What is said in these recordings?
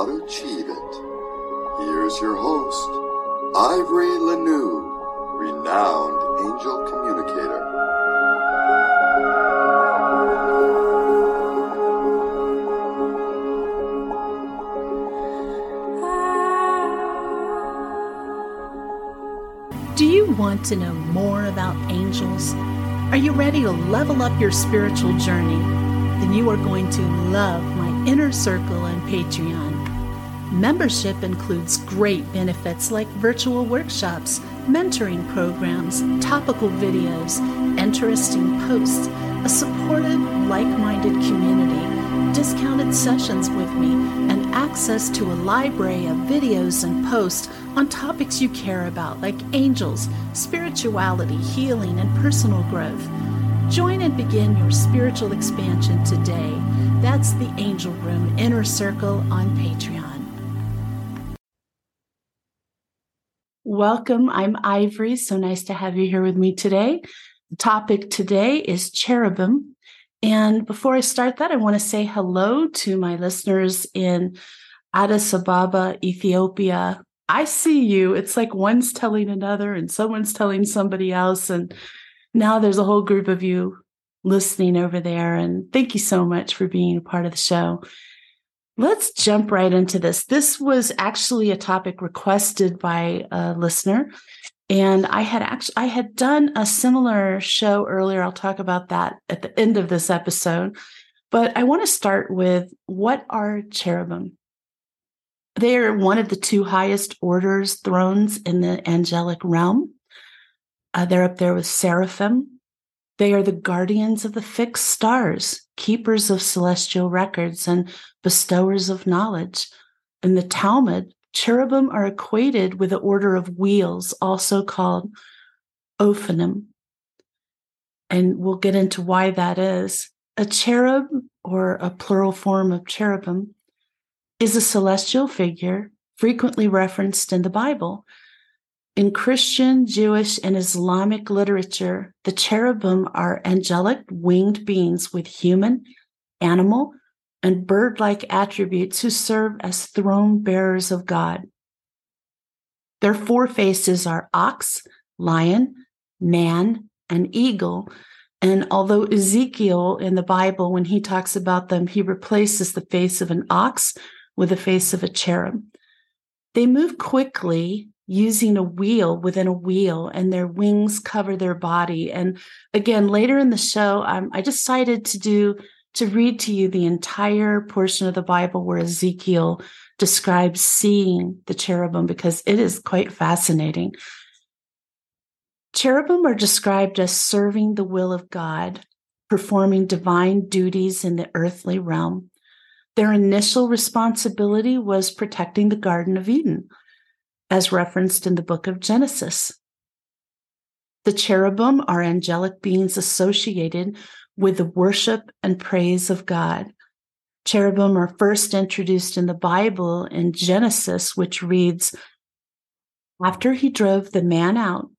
how to achieve it. Here's your host, Ivory LaNoue, renowned angel communicator. Do you want to know more about angels? Are you ready to level up your spiritual journey? Then you are going to love my inner circle on Patreon. Membership includes great benefits like virtual workshops, mentoring programs, topical videos, interesting posts, a supportive, like minded community, discounted sessions with me, and access to a library of videos and posts on topics you care about, like angels, spirituality, healing, and personal growth. Join and begin your spiritual expansion today. That's the Angel Room Inner Circle on Patreon. Welcome. I'm Ivory. So nice to have you here with me today. The topic today is cherubim. And before I start that, I want to say hello to my listeners in Addis Ababa, Ethiopia, I see you. It's like one's telling another and someone's telling somebody else. And now there's a whole group of you listening over there. And thank you so much for being a part of the show. Let's jump right into this. This was actually a topic requested by a listener. And I had actually I had done a similar show earlier. I'll talk about that at the end of this episode. But I want to start with what are cherubim? They are one of the two highest orders thrones in the angelic realm. Uh, they're up there with seraphim. They are the guardians of the fixed stars, keepers of celestial records, and bestowers of knowledge. In the Talmud, cherubim are equated with the order of wheels, also called ophanim. And we'll get into why that is. A cherub, or a plural form of cherubim, is a celestial figure frequently referenced in the Bible. In Christian, Jewish, and Islamic literature, the cherubim are angelic winged beings with human, animal, and bird like attributes who serve as throne bearers of God. Their four faces are ox, lion, man, and eagle. And although Ezekiel in the Bible, when he talks about them, he replaces the face of an ox with the face of a cherub. They move quickly using a wheel within a wheel, and their wings cover their body. And again, later in the show, um, I decided to do to read to you the entire portion of the Bible where Ezekiel describes seeing the cherubim because it is quite fascinating. Cherubim are described as serving the will of God, performing divine duties in the earthly realm. Their initial responsibility was protecting the Garden of Eden, as referenced in the book of Genesis. The cherubim are angelic beings associated with the worship and praise of God. Cherubim are first introduced in the Bible in Genesis, which reads After he drove the man out,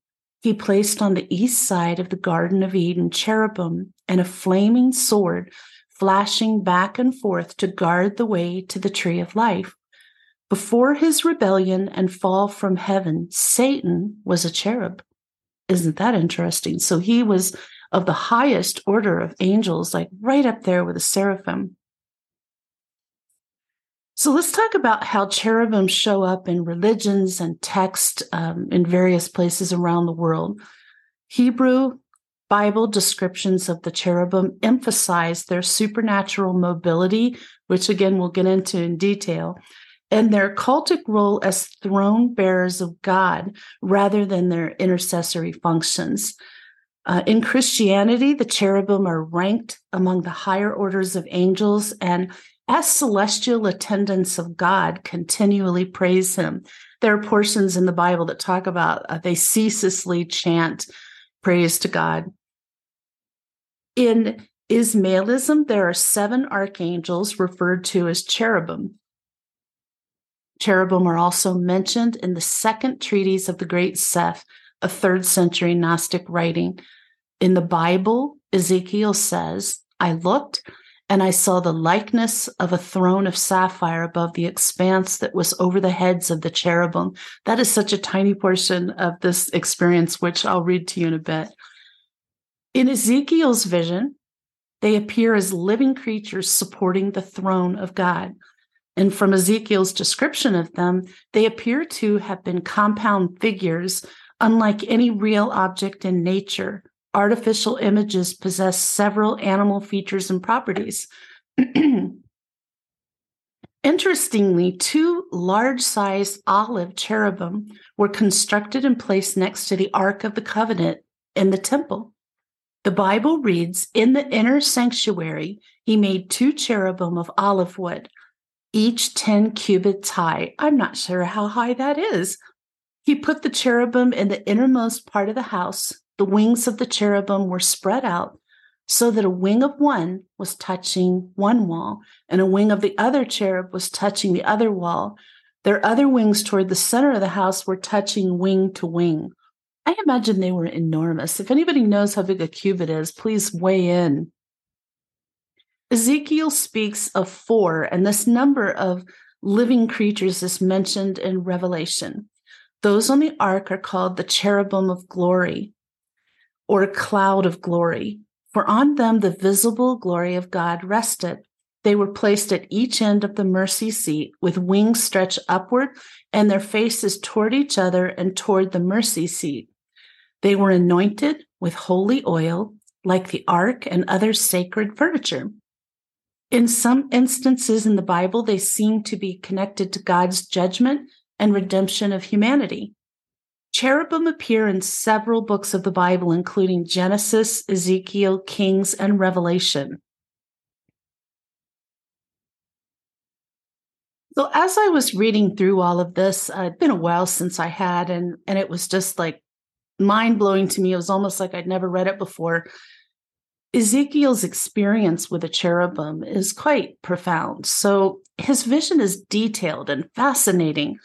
he placed on the east side of the Garden of Eden cherubim and a flaming sword flashing back and forth to guard the way to the tree of life. Before his rebellion and fall from heaven, Satan was a cherub. Isn't that interesting? So he was of the highest order of angels, like right up there with the seraphim. So let's talk about how cherubim show up in religions and text um, in various places around the world. Hebrew Bible descriptions of the cherubim emphasize their supernatural mobility, which again we'll get into in detail, and their cultic role as throne bearers of God rather than their intercessory functions. Uh, in Christianity, the cherubim are ranked among the higher orders of angels and as celestial attendants of God continually praise him. There are portions in the Bible that talk about uh, they ceaselessly chant praise to God. In Ismailism, there are seven archangels referred to as cherubim. Cherubim are also mentioned in the second treatise of the Great Seth, a third century Gnostic writing. In the Bible, Ezekiel says, I looked, and I saw the likeness of a throne of sapphire above the expanse that was over the heads of the cherubim. That is such a tiny portion of this experience, which I'll read to you in a bit. In Ezekiel's vision, they appear as living creatures supporting the throne of God. And from Ezekiel's description of them, they appear to have been compound figures, unlike any real object in nature artificial images possess several animal features and properties. Interestingly, two large sized olive cherubim were constructed and placed next to the Ark of the Covenant in the temple. The Bible reads In the inner sanctuary, he made two cherubim of olive wood, each 10 cubits high. I'm not sure how high that is. He put the cherubim in the innermost part of the house, the wings of the cherubim were spread out so that a wing of one was touching one wall and a wing of the other cherub was touching the other wall. Their other wings toward the center of the house were touching wing to wing. I imagine they were enormous. If anybody knows how big a cubit is, please weigh in. Ezekiel speaks of four, and this number of living creatures is mentioned in Revelation. Those on the ark are called the cherubim of glory or cloud of glory, for on them the visible glory of God rested. They were placed at each end of the mercy seat with wings stretched upward and their faces toward each other and toward the mercy seat. They were anointed with holy oil, like the ark and other sacred furniture. In some instances in the Bible, they seem to be connected to God's judgment and redemption of humanity. Cherubim appear in several books of the Bible, including Genesis, Ezekiel, Kings, and Revelation. So as I was reading through all of this, uh, it'd been a while since I had, and and it was just like mind blowing to me. It was almost like I'd never read it before. Ezekiel's experience with a cherubim is quite profound. So his vision is detailed and fascinating.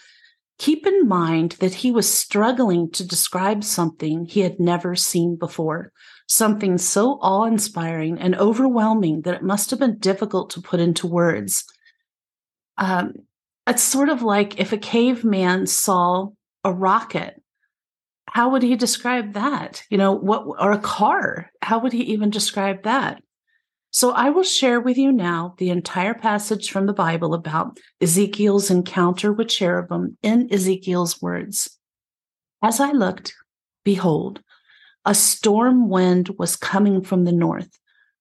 Keep in mind that he was struggling to describe something he had never seen before, something so awe inspiring and overwhelming that it must have been difficult to put into words. Um, it's sort of like if a caveman saw a rocket, how would he describe that? You know, what, or a car, how would he even describe that? So I will share with you now the entire passage from the Bible about Ezekiel's encounter with cherubim in Ezekiel's words. As I looked, behold, a storm wind was coming from the north,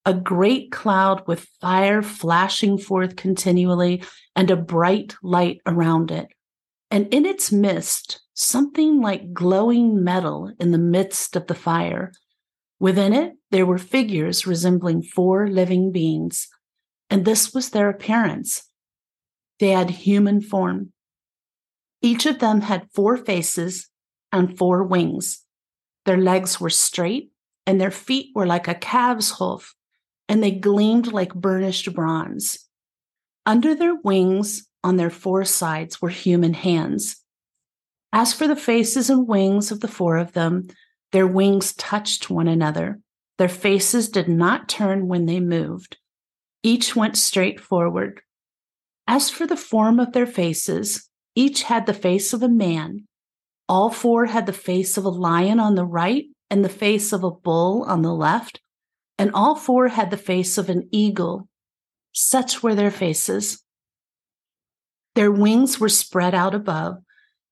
a great cloud with fire flashing forth continually and a bright light around it. And in its midst, something like glowing metal in the midst of the fire Within it, there were figures resembling four living beings, and this was their appearance. They had human form. Each of them had four faces and four wings. Their legs were straight, and their feet were like a calf's hoof, and they gleamed like burnished bronze. Under their wings, on their four sides, were human hands. As for the faces and wings of the four of them, their wings touched one another. Their faces did not turn when they moved. Each went straight forward. As for the form of their faces, each had the face of a man. All four had the face of a lion on the right and the face of a bull on the left, and all four had the face of an eagle. Such were their faces. Their wings were spread out above.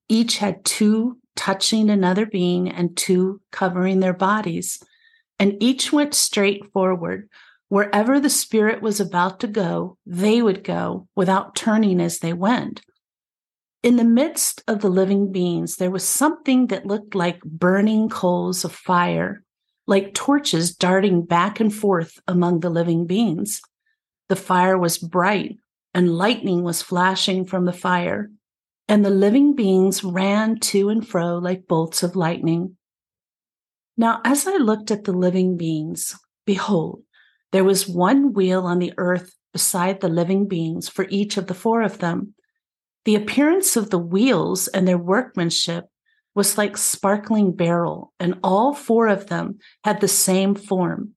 Each had two touching another being and two covering their bodies. And each went straight forward. Wherever the spirit was about to go, they would go without turning as they went. In the midst of the living beings, there was something that looked like burning coals of fire, like torches darting back and forth among the living beings. The fire was bright, and lightning was flashing from the fire and the living beings ran to and fro like bolts of lightning. Now, as I looked at the living beings, behold, there was one wheel on the earth beside the living beings for each of the four of them. The appearance of the wheels and their workmanship was like sparkling beryl, and all four of them had the same form.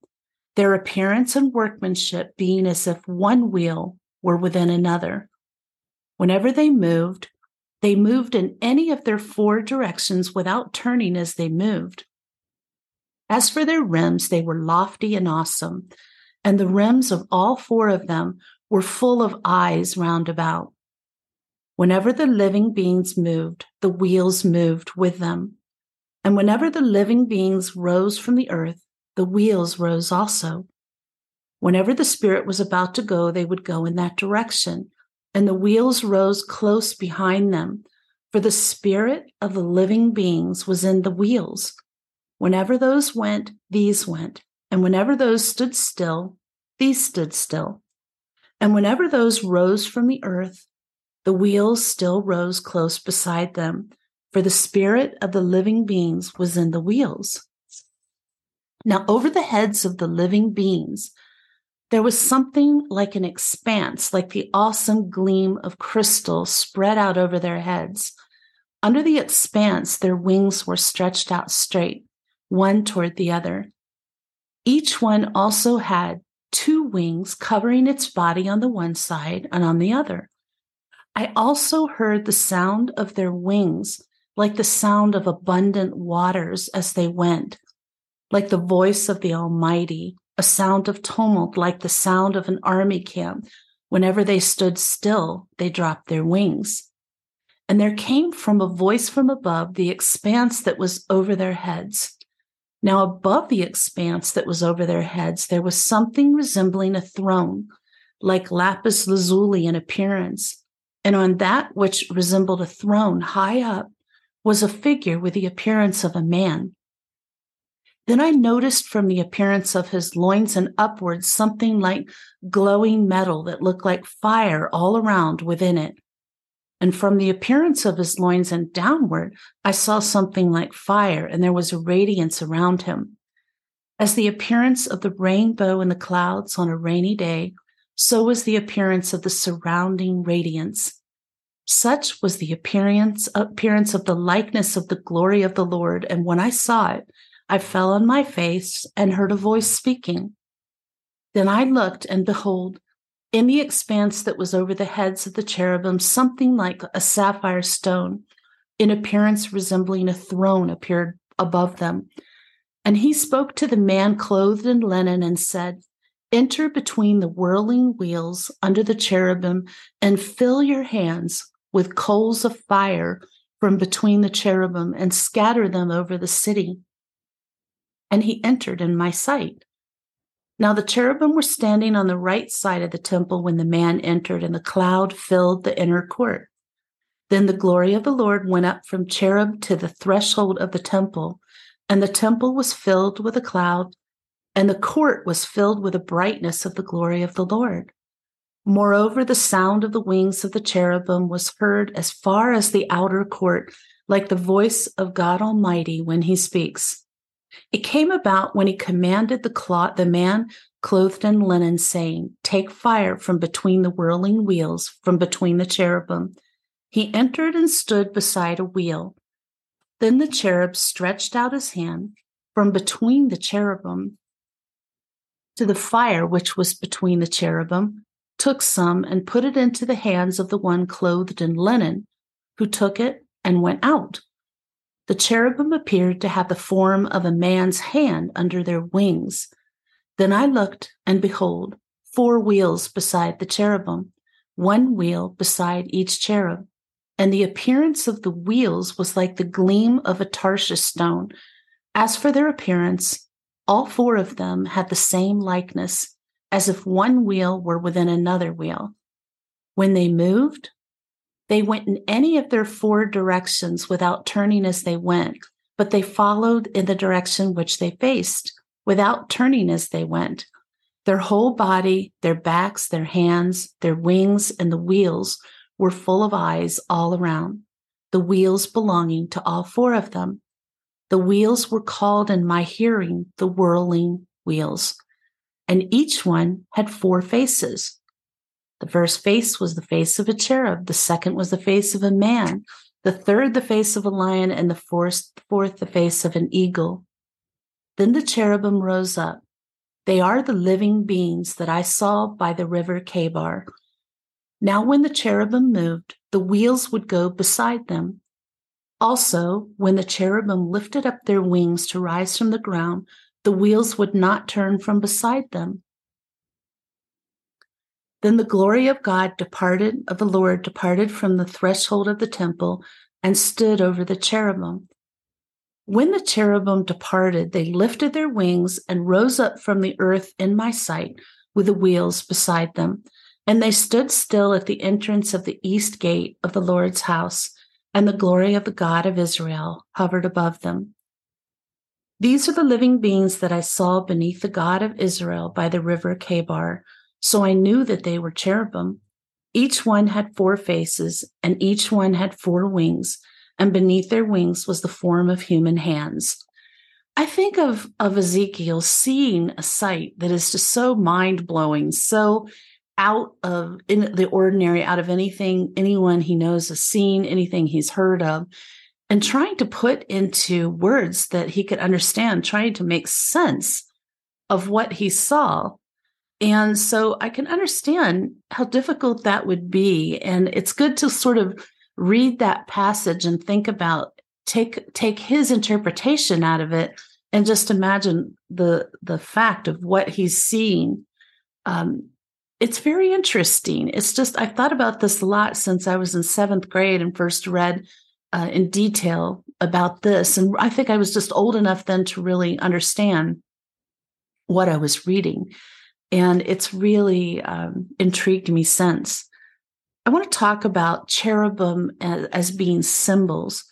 their appearance and workmanship being as if one wheel were within another. Whenever they moved, they moved in any of their four directions without turning as they moved. As for their rims, they were lofty and awesome, and the rims of all four of them were full of eyes round about. Whenever the living beings moved, the wheels moved with them. And whenever the living beings rose from the earth, the wheels rose also. Whenever the Spirit was about to go, they would go in that direction, and the wheels rose close behind them, for the Spirit of the living beings was in the wheels. Whenever those went, these went, and whenever those stood still, these stood still. And whenever those rose from the earth, the wheels still rose close beside them, for the spirit of the living beings was in the wheels. Now, over the heads of the living beings, there was something like an expanse, like the awesome gleam of crystal spread out over their heads. Under the expanse, their wings were stretched out straight, one toward the other. Each one also had two wings covering its body on the one side and on the other. I also heard the sound of their wings, like the sound of abundant waters as they went, like the voice of the Almighty, a sound of tumult, like the sound of an army camp. Whenever they stood still, they dropped their wings. And there came from a voice from above the expanse that was over their heads. Now, above the expanse that was over their heads, there was something resembling a throne, like lapis lazuli in appearance and on that which resembled a throne high up was a figure with the appearance of a man. Then I noticed from the appearance of his loins and upwards something like glowing metal that looked like fire all around within it. And from the appearance of his loins and downward, I saw something like fire, and there was a radiance around him. As the appearance of the rainbow in the clouds on a rainy day, so was the appearance of the surrounding radiance. Such was the appearance, appearance of the likeness of the glory of the Lord. And when I saw it, I fell on my face and heard a voice speaking. Then I looked, and behold, in the expanse that was over the heads of the cherubim, something like a sapphire stone, in appearance resembling a throne, appeared above them. And he spoke to the man clothed in linen and said, Enter between the whirling wheels under the cherubim and fill your hands with coals of fire from between the cherubim and scatter them over the city. And he entered in my sight. Now the cherubim were standing on the right side of the temple when the man entered, and the cloud filled the inner court. Then the glory of the Lord went up from cherub to the threshold of the temple, and the temple was filled with a cloud and the court was filled with the brightness of the glory of the Lord. Moreover, the sound of the wings of the cherubim was heard as far as the outer court, like the voice of God Almighty when he speaks. It came about when he commanded the cloth, the man clothed in linen, saying, Take fire from between the whirling wheels, from between the cherubim. He entered and stood beside a wheel. Then the cherub stretched out his hand from between the cherubim to the fire which was between the cherubim, took some and put it into the hands of the one clothed in linen, who took it and went out. The cherubim appeared to have the form of a man's hand under their wings. Then I looked, and behold, four wheels beside the cherubim, one wheel beside each cherub. And the appearance of the wheels was like the gleam of a Tarshish stone. As for their appearance, all four of them had the same likeness, as if one wheel were within another wheel. When they moved, they went in any of their four directions without turning as they went, but they followed in the direction which they faced without turning as they went. Their whole body, their backs, their hands, their wings, and the wheels were full of eyes all around, the wheels belonging to all four of them. The wheels were called in my hearing the whirling wheels, and each one had four faces. The first face was the face of a cherub, the second was the face of a man, the third the face of a lion, and the fourth, fourth the face of an eagle. Then the cherubim rose up. They are the living beings that I saw by the river Chebar. Now, when the cherubim moved, the wheels would go beside them. Also, when the cherubim lifted up their wings to rise from the ground, the wheels would not turn from beside them. Then the glory of God departed, of the Lord departed from the threshold of the temple and stood over the cherubim. When the cherubim departed, they lifted their wings and rose up from the earth in my sight with the wheels beside them. And they stood still at the entrance of the east gate of the Lord's house, and the glory of the God of Israel hovered above them. These are the living beings that I saw beneath the God of Israel by the river Chebar. So I knew that they were cherubim. Each one had four faces, and each one had four wings and beneath their wings was the form of human hands. I think of, of Ezekiel seeing a sight that is just so mind blowing, so out of in the ordinary, out of anything anyone he knows has seen, anything he's heard of, and trying to put into words that he could understand, trying to make sense of what he saw. And so I can understand how difficult that would be. And it's good to sort of read that passage and think about take take his interpretation out of it and just imagine the the fact of what he's seeing um, it's very interesting it's just i've thought about this a lot since i was in seventh grade and first read uh, in detail about this and i think i was just old enough then to really understand what i was reading and it's really um, intrigued me since I want to talk about cherubim as, as, being symbols.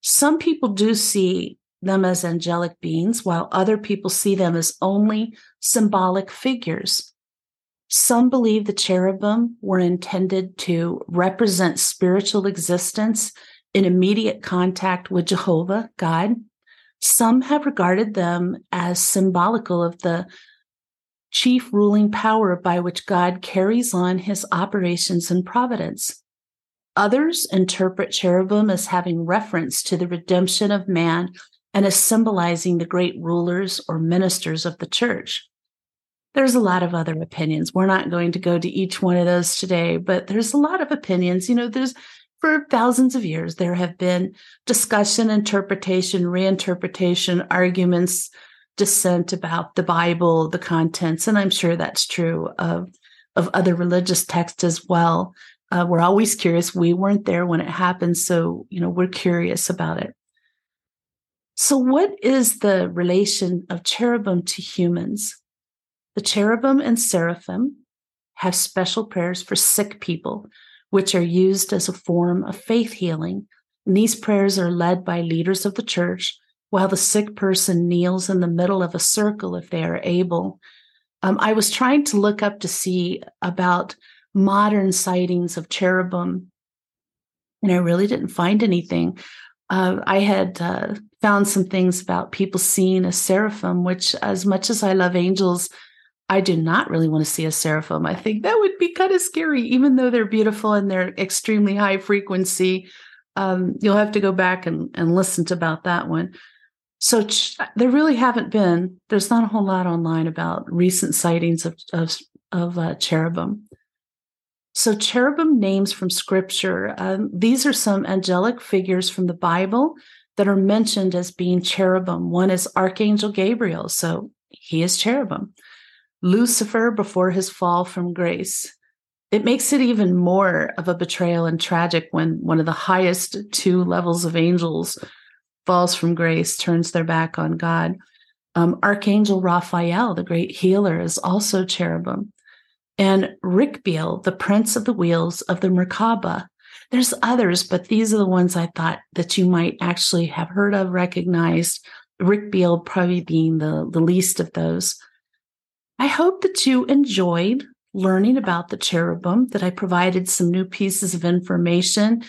Some people do see them as angelic beings, while other people see them as only symbolic figures. Some believe the cherubim were intended to represent spiritual existence in immediate contact with Jehovah, God. Some have regarded them as symbolical of the chief ruling power by which God carries on his operations in providence. Others interpret cherubim as having reference to the redemption of man and as symbolizing the great rulers or ministers of the church. There's a lot of other opinions. We're not going to go to each one of those today, but there's a lot of opinions. You know, there's for thousands of years, there have been discussion, interpretation, reinterpretation, arguments, dissent about the Bible, the contents, and I'm sure that's true of of other religious texts as well. Uh, we're always curious. We weren't there when it happened, so you know we're curious about it. So, what is the relation of cherubim to humans? The cherubim and seraphim have special prayers for sick people, which are used as a form of faith healing. And these prayers are led by leaders of the church while the sick person kneels in the middle of a circle if they are able. Um, I was trying to look up to see about modern sightings of cherubim, and I really didn't find anything. Uh, I had uh, found some things about people seeing a seraphim, which, as much as I love angels, I do not really want to see a seraphim. I think that would be kind of scary, even though they're beautiful and they're extremely high frequency. Um, you'll have to go back and, and listen to about that one. So ch- there really haven't been. There's not a whole lot online about recent sightings of of, of uh, cherubim. So cherubim names from Scripture. Um, these are some angelic figures from the Bible that are mentioned as being cherubim. One is Archangel Gabriel, so he is cherubim. Lucifer before his fall from grace. It makes it even more of a betrayal and tragic when one of the highest two levels of angels falls from grace, turns their back on God. Um, Archangel Raphael, the great healer, is also cherubim. And Rikbiel, the prince of the wheels of the Merkaba. There's others, but these are the ones I thought that you might actually have heard of, recognized. Rikbiel probably being the, the least of those. I hope that you enjoyed learning about the cherubim, that I provided some new pieces of information,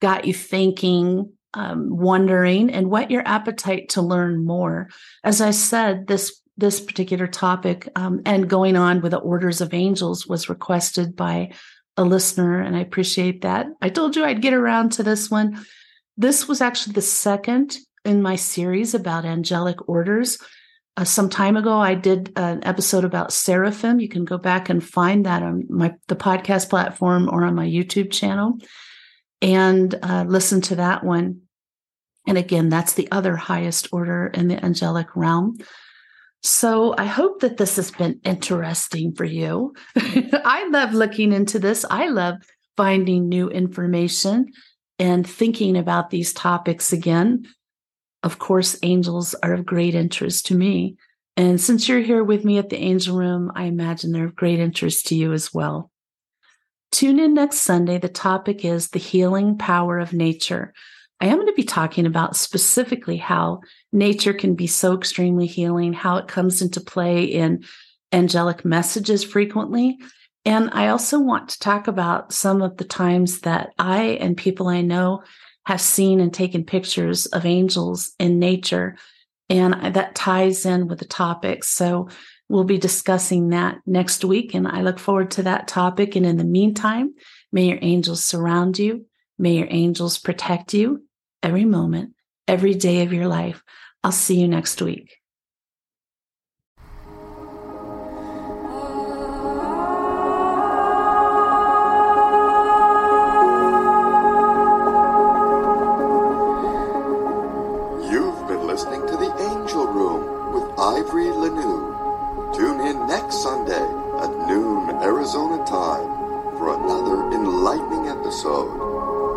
got you thinking, um, wondering and whet your appetite to learn more. As I said, this this particular topic um, and going on with the orders of angels was requested by a listener, and I appreciate that. I told you I'd get around to this one. This was actually the second in my series about angelic orders. uh, some time ago, I did an episode about seraphim. You can go back and find that on my the podcast platform or on my YouTube channel, and uh, listen to that one. And again, that's the other highest order in the angelic realm. So I hope that this has been interesting for you. I love looking into this. I love finding new information and thinking about these topics again. Of course, angels are of great interest to me. And since you're here with me at the Angel Room, I imagine they're of great interest to you as well. Tune in next Sunday. The topic is the healing power of nature. I am going to be talking about specifically how nature can be so extremely healing, how it comes into play in angelic messages frequently. And I also want to talk about some of the times that I and people I know have seen and taken pictures of angels in nature. And that ties in with the topic. So we'll be discussing that next week. And I look forward to that topic. And in the meantime, may your angels surround you. May your angels protect you every moment, every day of your life. I'll see you next week. You've Sunday at noon Arizona time for another enlightening episode